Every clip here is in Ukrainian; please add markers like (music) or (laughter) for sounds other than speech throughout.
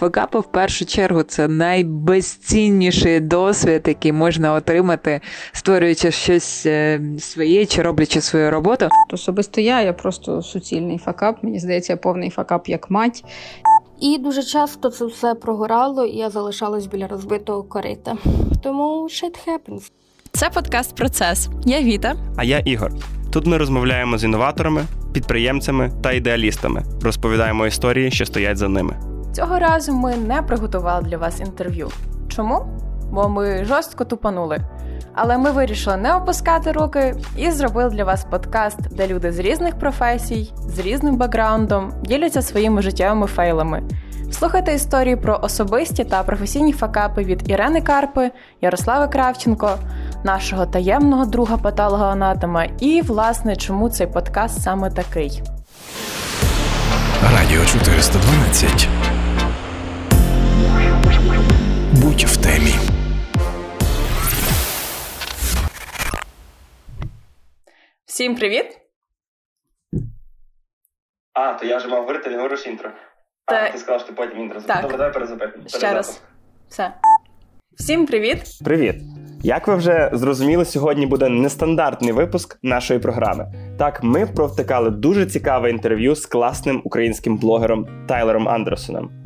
Факапи в першу чергу це найбезцінніший досвід, який можна отримати, створюючи щось е, своє чи роблячи свою роботу. Особисто я, я просто суцільний факап. Мені здається, я повний факап як мать. І дуже часто це все прогорало, і я залишалась біля розбитого корита. Тому shit happens. Це подкаст Процес. Я Віта. А я Ігор. Тут ми розмовляємо з інноваторами, підприємцями та ідеалістами. Розповідаємо історії, що стоять за ними. Цього разу ми не приготували для вас інтерв'ю. Чому? Бо ми жорстко тупанули. Але ми вирішили не опускати руки і зробили для вас подкаст, де люди з різних професій, з різним бекграундом діляться своїми життєвими фейлами. Слухайте історії про особисті та професійні факапи від Ірени Карпи, Ярослави Кравченко, нашого таємного друга патологоанатома і, власне, чому цей подкаст саме такий. Радіо 412. Будь в темі. Всім привіт! А, то я вже мав говорити, не говориш інтро. Та- А, ти сказав, що ти потім інтро. Так. Добре, давай перезапитимо. Ще раз. Все. Всім привіт! Привіт! Як ви вже зрозуміли, сьогодні буде нестандартний випуск нашої програми. Так, ми провтикали дуже цікаве інтерв'ю з класним українським блогером Тайлером Андерсоном.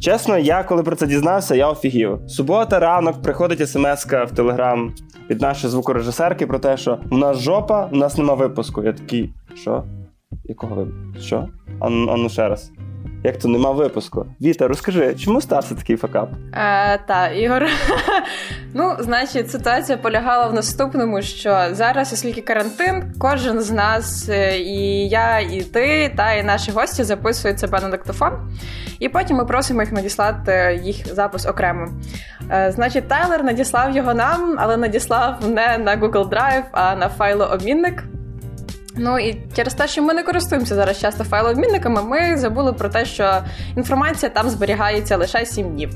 Чесно, я коли про це дізнався, я офігів. Субота, ранок, приходить смс-ка в Телеграм від нашої звукорежисерки про те, що у нас жопа, у нас нема випуску. Я такий, що? Якого ви? Що? А ну ще раз. Як то нема випуску? Віта, розкажи, чому стався такий факап? Е, та, Ігор. (laughs) ну, значить, ситуація полягала в наступному, що зараз, оскільки карантин, кожен з нас, е, і я, і ти, та і наші гості записують себе на диктофон, і потім ми просимо їх надіслати їх запис окремо. Е, значить, Тайлер надіслав його нам, але надіслав не на Google Drive, а на файлообмінник. Ну і через те, що ми не користуємося зараз часто файлообмінниками, ми забули про те, що інформація там зберігається лише 7 днів.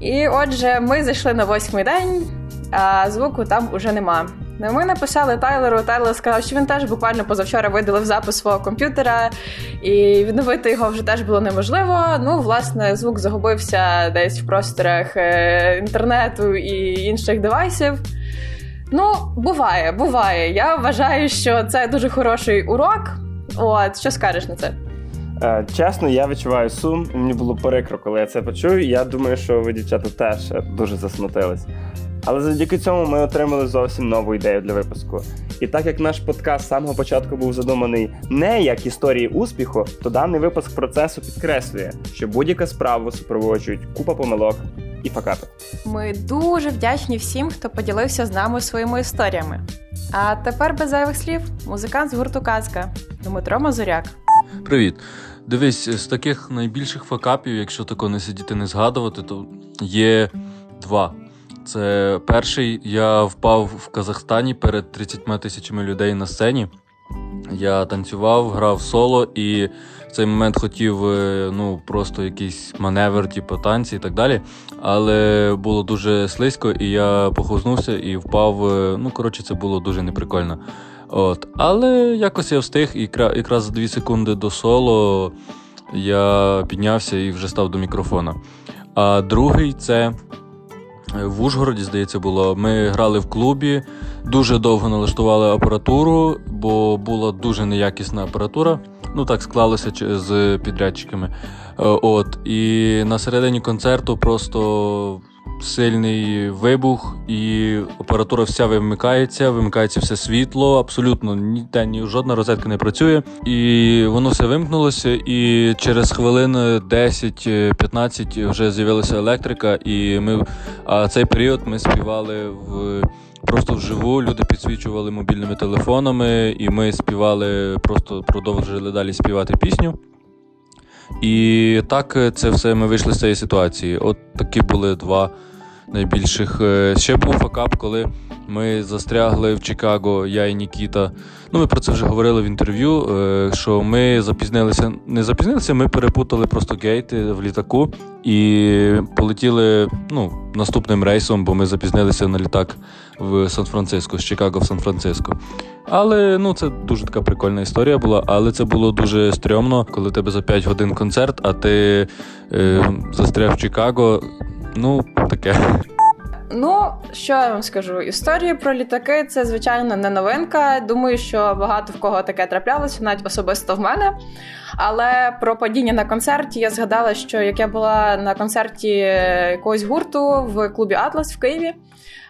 І отже, ми зайшли на восьмий день, а звуку там уже нема. Ну, Ми написали Тайлеру. Тайлер сказав, що він теж буквально позавчора видалив запис свого комп'ютера, і відновити його вже теж було неможливо. Ну, власне, звук загубився десь в просторах е- інтернету і інших девайсів. Ну, буває, буває. Я вважаю, що це дуже хороший урок. От, що скажеш на це? Е, Чесно, я відчуваю сум, мені було прикро, коли я це почув. Я думаю, що ви, дівчата, теж дуже засмутились. Але завдяки цьому ми отримали зовсім нову ідею для випуску. І так як наш подкаст з самого початку був задуманий не як історії успіху, то даний випуск процесу підкреслює, що будь-яка справа супроводжують купа помилок і факапи. Ми дуже вдячні всім, хто поділився з нами своїми історіями. А тепер без зайвих слів, музикант з гурту Казка Дмитро Мазуряк. Привіт. Дивись, з таких найбільших факапів, якщо тако не сидіти, не згадувати, то є два. Це перший, я впав в Казахстані перед 30 тисячами людей на сцені. Я танцював, грав соло і в цей момент хотів е, ну, просто якийсь маневр, типу танці і так далі. Але було дуже слизько, і я похознувся і впав. е, Ну, коротше, це було дуже неприкольно. От. Але якось я встиг, і якраз за 2 секунди до соло я піднявся і вже став до мікрофона. А другий це в Ужгороді, здається, було. Ми грали в клубі, дуже довго налаштували апаратуру, бо була дуже неякісна апаратура. Ну так склалося з підрядчиками. Е, От, і на середині концерту просто сильний вибух, і апаратура вся вимикається, вимикається все світло, абсолютно ніде ні жодна розетка не працює. І воно все вимкнулося, і через хвилин 10-15 вже з'явилася електрика, і ми а цей період ми співали в. Просто вживу люди підсвічували мобільними телефонами, і ми співали, просто продовжили далі співати пісню. І так е, це все ми вийшли з цієї ситуації. От такі були два найбільших. Е, Ще був факап, коли Ми застрягли в Чикаго, я і Нікіта. Ну, ми про це вже говорили в інтерв'ю. е, Що ми запізнилися, не запізнилися, ми перепутали просто гейти в літаку і полетіли ну, наступним рейсом, бо ми запізнилися на літак в Сан-Франциско, з Чикаго в Сан-Франциско. Але ну це дуже така прикольна історія була. Але це було дуже стрьомно, коли тебе за 5 годин концерт, а ти е, застряг в Чикаго. Ну, таке. Ну, що я вам скажу? Історії про літаки це, звичайно, не новинка. Думаю, що багато в кого таке траплялося, навіть особисто в мене. Але про падіння на концерті я згадала, що як я була на концерті якогось гурту в клубі Атлас в Києві.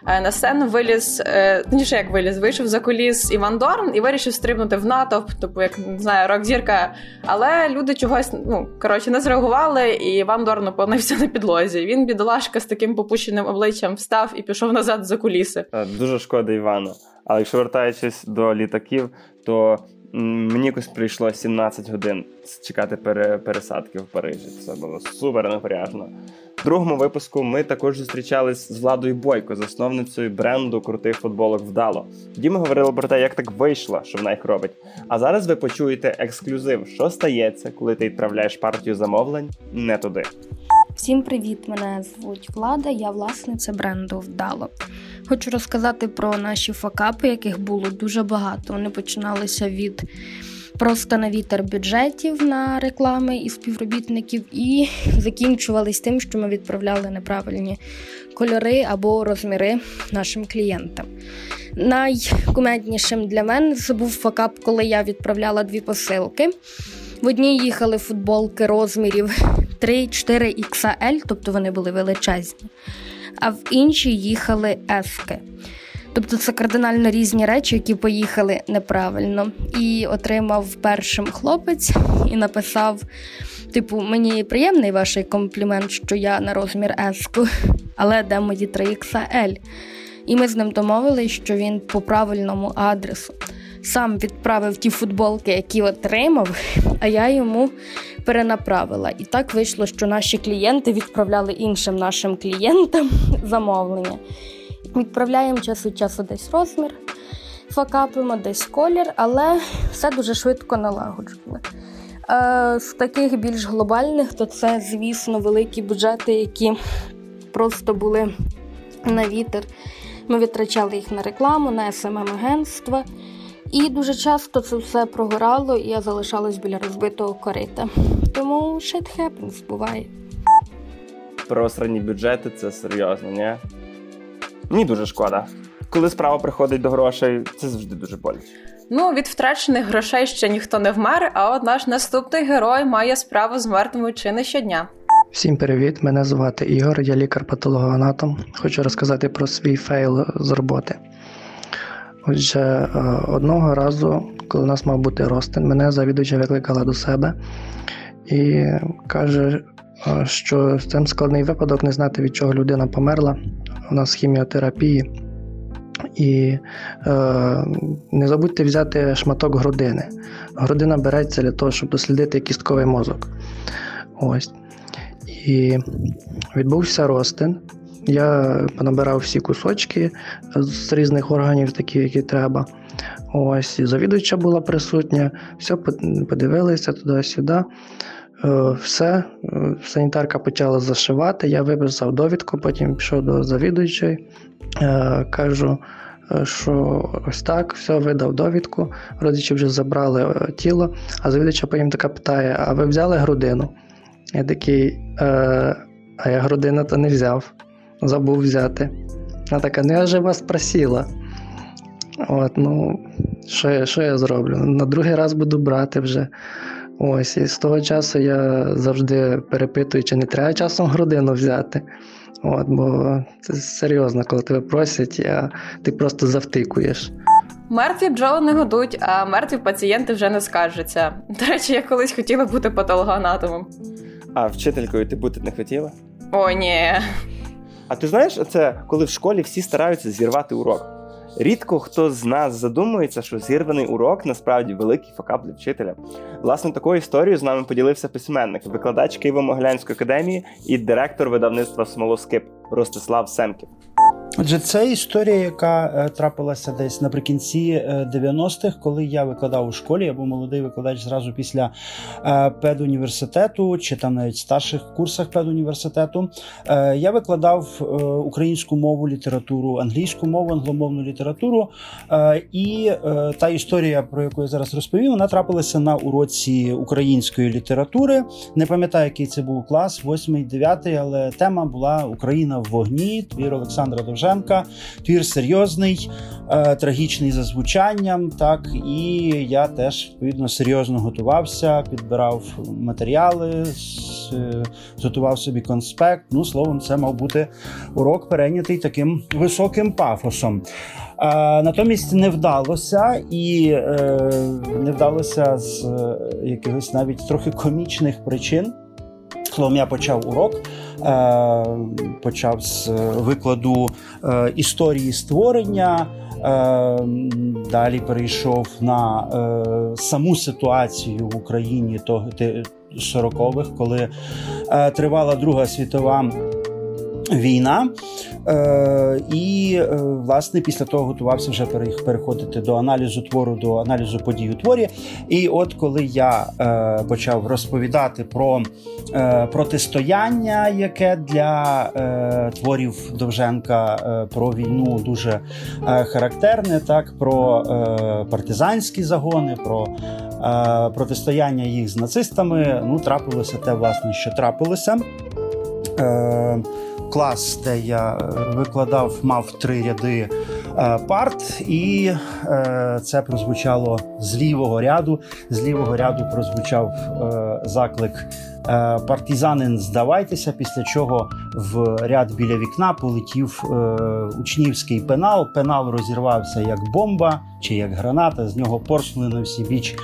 е, На сцену виліз, е, точніше, як виліз, вийшов за куліс Іван Дорн і вирішив стрибнути в натовп, типу, як не знаю, рок-зірка. Але люди чогось ну коротше не зреагували, і Іван Дорн опинився на підлозі. Він, бідолашка, з таким попущеним обличчям встав і пішов назад за куліси. Е, Дуже шкода Івана. Але якщо вертаючись до літаків, то мені якось прийшло 17 годин чекати пере- пересадки в Парижі. Це було супер напряжно. В другому випуску ми також зустрічались з Владою Бойко, засновницею бренду крутих футболок вдало. Тоді ми говорили про те, як так вийшло, що вона їх робить. А зараз ви почуєте ексклюзив, що стається, коли ти відправляєш партію замовлень не туди. Всім привіт! Мене звуть Влада, я власниця бренду Вдало. Хочу розказати про наші факапи, яких було дуже багато. Вони починалися від просто на вітер бюджетів на реклами і співробітників, і (laughs) закінчувались тим, що ми відправляли неправильні кольори або розміри нашим клієнтам. Найкумеднішим для мене це був факап, коли я відправляла дві посилки. В одній їхали футболки розмірів 3-4 XL, тобто вони були величезні, а в іншій їхали ески. Тобто це кардинально різні речі, які поїхали неправильно. І отримав першим хлопець і написав: типу, мені приємний ваш комплімент, що я на розмір еску, але де мої 3 XL? І ми з ним домовились, що він по правильному адресу сам відправив ті футболки, які отримав, а я йому перенаправила. І так вийшло, що наші клієнти відправляли іншим нашим клієнтам (laughs) замовлення. Відправляємо час від часу десь розмір, факапимо десь колір, але все дуже швидко налагоджували. Е, з таких більш глобальних, то це, звісно, великі бюджети, які просто були на вітер. Ми витрачали їх на рекламу, на СММ-агентства. І дуже часто це все прогорало, і я залишалась біля розбитого корита. Тому shit happens, буває. Просрані бюджети це серйозно, ні? Мені дуже шкода. Коли справа приходить до грошей, це завжди дуже боляче. Ну, від втрачених грошей ще ніхто не вмер, а от наш наступний герой має справу з мертвими чи не щодня. Всім привіт! Мене звати Ігор, я лікар-патологоанатом. Хочу розказати про свій fail з роботи. Отже, е, одного разу, коли у нас мав бути розтин, мене завідувача викликала до себе і каже, е, що це складний випадок не знати, від чого людина померла. У нас хіміотерапії. І е, не забудьте взяти шматок грудини. Грудина береться для того, щоб дослідити кістковий мозок. Ось. І відбувся розтин. Я понабирав всі кусочки з різних органів, такі, які треба. Ось, і завідувача була присутня, все подивилися туди-сюди. Е, Все, е, санітарка почала зашивати, я виписав довідку, потім пішов до завідуючої, Е, кажу, що ось так, все, видав довідку. Родичі вже забрали тіло, а завідувача потім така питає: а ви взяли грудину? Я такий, а я грудину то не взяв, забув взяти. Вона така, ну я же вас просила. От, ну, що я, що я зроблю? На другий раз буду брати вже. Ось, і з того часу я завжди перепитую, чи не треба часом грудину взяти. От, бо це серйозно, коли тебе просять, а ти просто завтикуєш. Мертві бджоли не годуть, а мертві пацієнти вже не скаржаться. До речі, я колись хотіла бути патологоанатомом. А вчителькою ти бути не хотіла? О, ні. А ти знаєш, це коли в школі всі стараються зірвати урок. Рідко хто з нас задумується, що зірваний урок насправді великий факап для вчителя. Власне, такою історією з нами поділився письменник, викладач Києво-Могилянської академії і директор видавництва Смолоскип Ростислав Семків. Отже, це історія, яка е, трапилася десь наприкінці 90-х, коли я викладав у школі, я був молодий викладач зразу після е, педуніверситету чи там навіть старших курсах педуніверситету. Е, я викладав українську мову, літературу, англійську мову, англомовну літературу. І та історія, про яку я зараз розповім, вона трапилася на уроці української літератури. Не пам'ятаю, який це був клас, 8-9, але тема була Україна в вогні. Твір Олександра Довженка. Твір серйозний, е, трагічний за звучанням. Так і я теж відповідно серйозно готувався, підбирав матеріали, готував собі конспект. Ну, словом, це мав бути урок перейнятий таким високим пафосом. А, Натомість не вдалося, і е, не вдалося з е, якихось навіть трохи комічних причин. Словом, я почав урок, е, почав з викладу е, історії створення. Е, далі перейшов на саму ситуацію в Україні того 40-х, коли тривала Друга світова війна. Е, І, е, власне, після того готувався вже переходити до аналізу твору, до аналізу подій у творі. І от коли я е, почав розповідати про е, протистояння, яке для е, творів Довженка е, про війну дуже е, характерне, так про партизанські загони, про протистояння їх з нацистами, ну трапилося те, власне, що трапилося. Е, клас, де я викладав, мав три ряди е, парт, і е, це прозвучало з лівого ряду. З лівого ряду прозвучав е, заклик партизанин, здавайтеся. Після чого в ряд біля вікна полетів учнівський пенал. Пенал розірвався як бомба чи як граната. З нього порснули на всі біч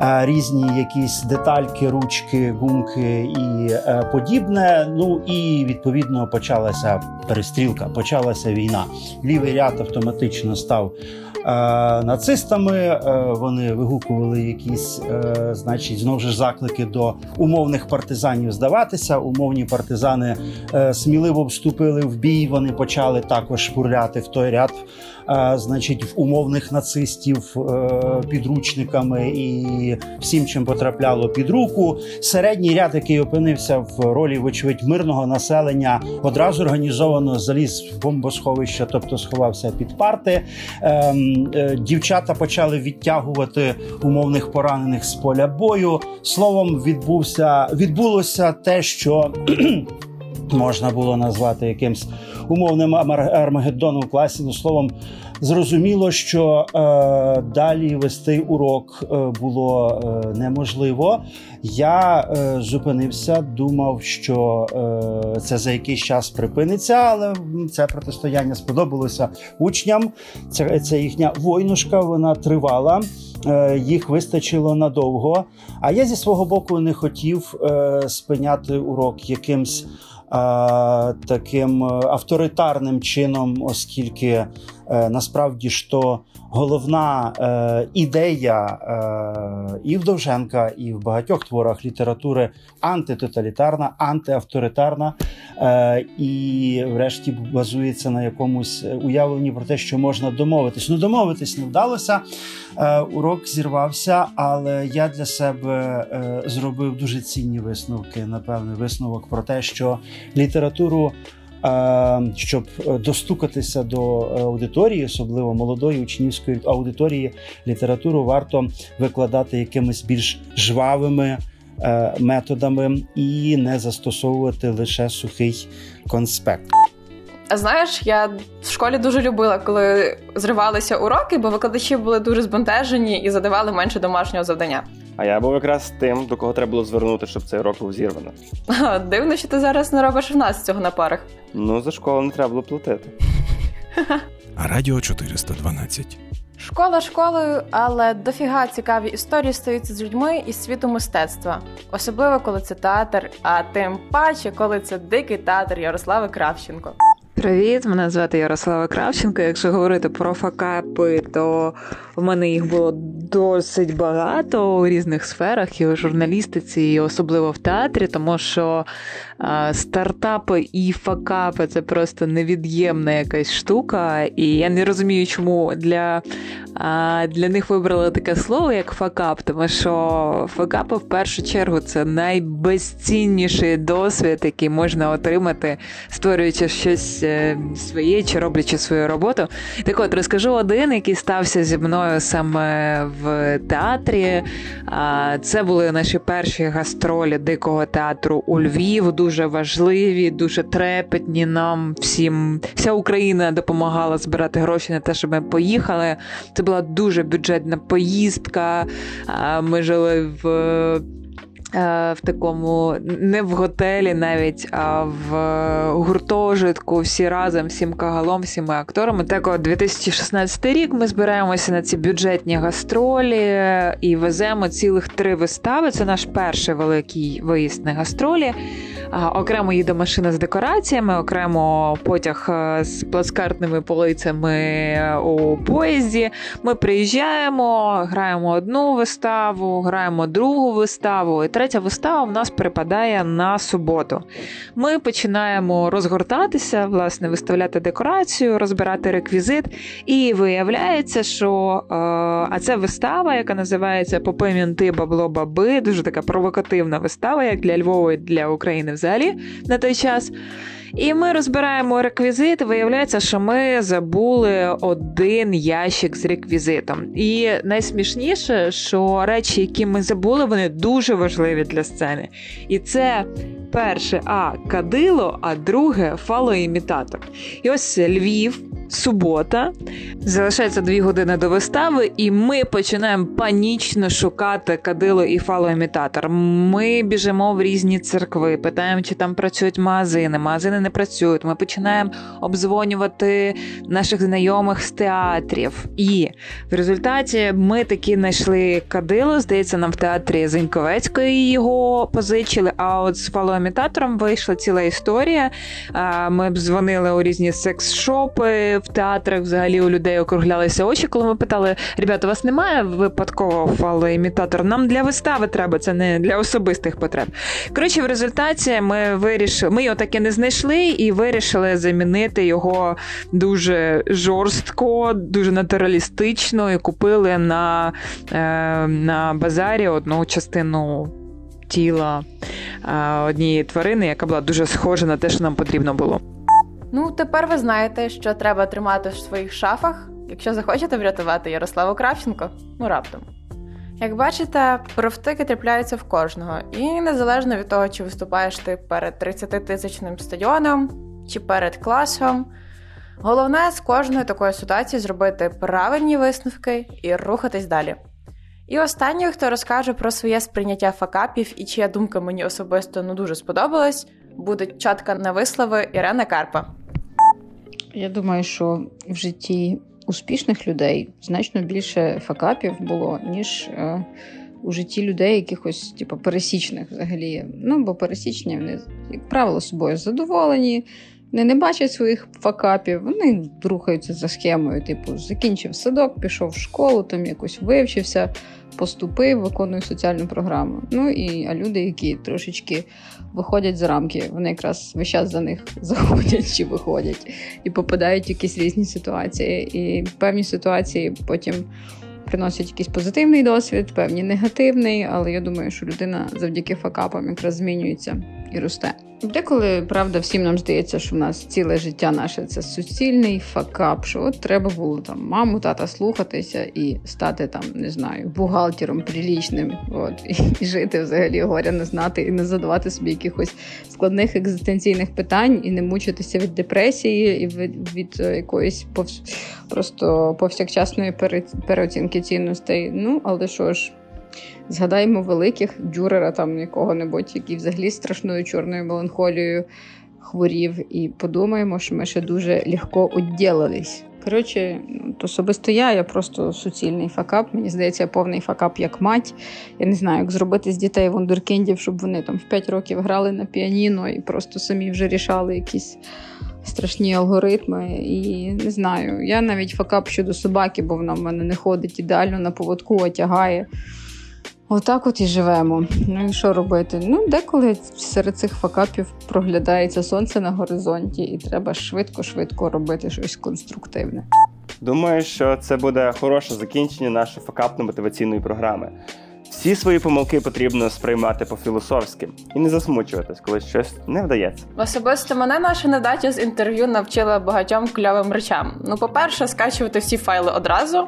різні якісь детальки, ручки, гумки і е, подібне. Ну і відповідно почалася перестрілка, почалася війна. Лівий ряд автоматично став. Е, нацистами е, вони вигукували якісь, значить, знову ж заклики до умовних партизанів здаватися. Умовні партизани сміливо вступили в бій. Вони почали також шпурляти в той ряд значить, в умовних нацистів е, підручниками і всім, чим потрапляло під руку. Середній ряд, який опинився в ролі, вочевидь, мирного населення, одразу організовано заліз в бомбосховище, тобто сховався під парти. Е, дівчата почали відтягувати умовних поранених з поля бою. Словом, відбувся відбулося те, що можна було назвати якимсь умовним Армагеддоном класі. Ну, словом, зрозуміло, що е, далі вести урок е, було е, неможливо. Я е, зупинився, думав, що е, це за якийсь час припиниться, але це протистояння сподобалося учням. Це, це їхня войнушка, вона тривала. Е, їх вистачило надовго. А я зі свого боку не хотів е, спиняти урок якимсь таким е, авторитарним чином, оскільки е, насправді то головна е, ідея і в Довженка, і в багатьох творах літератури антитоталітарна, антиавторитарна, і, врешті, базується на якомусь уявленні про те, що можна домовитись. Ну, домовитись не вдалося. Урок зірвався, але я для себе зробив дуже цінні висновки. Напевне, висновок про те, що літературу. Щоб достукатися до аудиторії, особливо молодої учнівської аудиторії, літературу варто викладати якимись більш жвавими е, методами і не застосовувати лише сухий конспект. Знаєш, я в школі дуже любила, коли зривалися уроки, бо викладачі були дуже збентежені і задавали менше домашнього завдання. А я був якраз тим, до кого треба було звернути, щоб цей урок був зірвано. Дивно, що ти зараз не робиш в нас цього на парах. Ну, за школу не треба було платити. Радіо 412. Школа школою, але дофіга цікаві історії стаються з людьми із світу мистецтва, особливо коли це театр, а тим паче, коли це дикий театр Ярослави Кравченко. Привіт, мене звати Ярослава Кравченко. Якщо говорити про факапи, то в мене їх було досить багато у різних сферах, і у журналістиці, і особливо в театрі, тому що стартапи і факапи це просто невід'ємна якась штука. І я не розумію, чому для для них вибрали таке слово, як факап, тому що факапи в першу чергу це найбезцінніший досвід, який можна отримати, створюючи щось е, своє чи роблячи свою роботу. Так от розкажу один, який стався зі мною саме в театрі. Це були наші перші гастролі дикого театру у Львів. Дуже важливі, дуже трепетні. Нам всім вся Україна допомагала збирати гроші на те, щоб ми поїхали. Це була дуже бюджетна поїздка. Ми жили в. Е, в такому не в готелі, навіть а в гуртожитку, всі разом, всім кагалом, всіми акторами. Так от 2016 рік ми збираємося на ці бюджетні гастролі і веземо цілих три вистави. Це наш перший великий виїзд на гастролі. Окремо їде машина з декораціями, окремо потяг е, з плацкартними полицями у поїзді. Ми приїжджаємо, граємо одну виставу, граємо другу виставу. І третя вистава в нас припадає на суботу. Ми починаємо розгортатися, власне, виставляти декорацію, розбирати реквізит. І виявляється, що е, а це вистава, яка називається Попи бабло баби, дуже така провокативна вистава, як для Львова і для України взагалі на той час. І ми розбираємо реквізит. Виявляється, що ми забули один ящик з реквізитом. І найсмішніше, що речі, які ми забули, вони дуже важливі для сцени. І це перше а кадило, а друге фалоімітатор. І ось Львів субота. Залишається дві години до вистави, і ми починаємо панічно шукати кадило і фалоімітатор. Ми біжимо в різні церкви, питаємо, чи там працюють магазини. Магазини не працюють. Ми починаємо обдзвонювати наших знайомих з театрів. І в результаті ми таки знайшли кадило. Здається, нам в театрі Зеньковецької його позичили. А от з фалоімітатором вийшла ціла історія. Ми б дзвонили у різні секс-шопи в театрах взагалі у людей округлялися очі, коли ми питали: ребята, у вас немає випадкового фалоімітатора? Нам для вистави треба, це не для особистих потреб. Коротше, в результаті ми вирішили, ми його таки не знайшли і вирішили замінити його дуже жорстко, дуже натуралістично і купили на, е, на базарі одну частину. Тіла е, однієї тварини, яка була дуже схожа на те, що нам потрібно було. Ну, тепер ви знаєте, що треба тримати в своїх шафах, якщо захочете врятувати Ярославу Кравченко, ну раптом. Як бачите, провтики трапляються в кожного, і незалежно від того, чи виступаєш ти перед 30-тисячним стадіоном чи перед класом, головне з кожної такої ситуації зробити правильні висновки і рухатись далі. І останньою, хто розкаже про своє сприйняття факапів і чия думка мені особисто ну дуже сподобалась, буде чатка на вислови Ірена Карпа. Я думаю, що в житті успішних людей значно більше факапів було, ніж е, у житті людей, якихось типу, пересічних взагалі. Ну, бо пересічні вони, як правило, собою задоволені, вони не бачать своїх факапів, вони рухаються за схемою. Типу, закінчив садок, пішов в школу, там якось вивчився, поступив, виконує соціальну програму. Ну і а люди, які трошечки виходять за рамки, вони якраз весь час за них (laughs) заходять чи виходять і попадають в якісь різні ситуації. І певні ситуації потім. Приносять якийсь позитивний досвід, певні негативний, але я думаю, що людина завдяки факапам якраз змінюється і росте. Деколи, правда, всім нам здається, що в нас ціле життя наше це суцільний факап, що от треба було там маму, тата слухатися і стати там, не знаю, бухгалтером прилічним, от, і, (laughs) і жити взагалі горя не знати, і не задавати собі якихось складних екзистенційних питань, і не мучитися від депресії, і від, від е, якоїсь повс... просто повсякчасної переоцінки цінностей. Ну, але що ж. Згадаємо великих дюрера там якого-небудь, який взагалі страшною чорною меланхолією хворів, і подумаємо, що ми ще дуже легко відділились. Коротше, особисто я, я просто суцільний факап. Мені здається, повний факап як мать. Я не знаю, як зробити з дітей вундеркіндів, щоб вони там в 5 років грали на піаніно і просто самі вже рішали якісь страшні алгоритми. І не знаю, я навіть факап щодо собаки, бо вона в мене не ходить ідеально на поводку, а тягає. Отак от і живемо. Ну і що робити? Ну, деколи серед цих факапів проглядається сонце на горизонті, і треба швидко-швидко робити щось конструктивне. Думаю, що це буде хороше закінчення нашої факапно-мотиваційної програми. Всі свої помилки потрібно сприймати по-філософськи і не засмучуватись, коли щось не вдається. Особисто мене наша недача з інтерв'ю навчила багатьом кльовим речам. Ну, по-перше, скачувати всі файли одразу.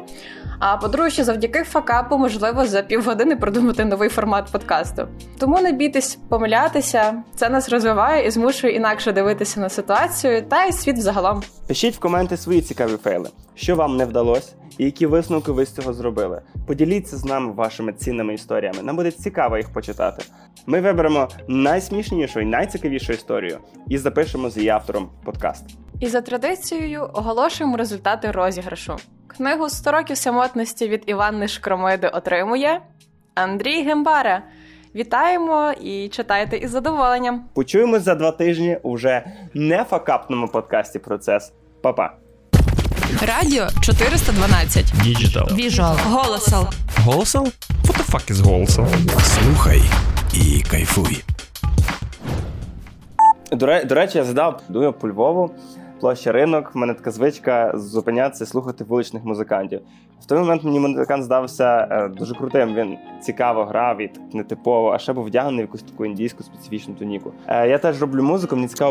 А по-друге, що завдяки факапу можливо за півгодини продумати новий формат подкасту. Тому не бійтесь помилятися, це нас розвиває і змушує інакше дивитися на ситуацію та й світ взагалом. Пишіть в коменти свої цікаві фейли, що вам не вдалося, і які висновки ви з цього зробили. Поділіться з нами вашими цінними історіями. Нам буде цікаво їх почитати. Ми виберемо найсмішнішу і найцікавішу історію і запишемо з її автором подкаст. І за традицією оголошуємо результати розіграшу. Книгу «100 років самотності від Іванни Шкромиди отримує Андрій Гембара. Вітаємо і читайте із задоволенням. Почуємось за два тижні у вже не факапному подкасті Процес. Па-па! Радіо 412. Digital. Visual. Голосал. Голосал? What the fuck is голосал? Слухай і кайфуй. До, до речі, я згадав, йду я по Львову, площа ринок. В мене така звичка зупинятися і слухати вуличних музикантів. В той момент мені музикант здався е, дуже крутим. Він цікаво грав і так нетипово, а ще був вдягнений в якусь таку індійську специфічну туніку. Е, я теж роблю музику, мені цікаво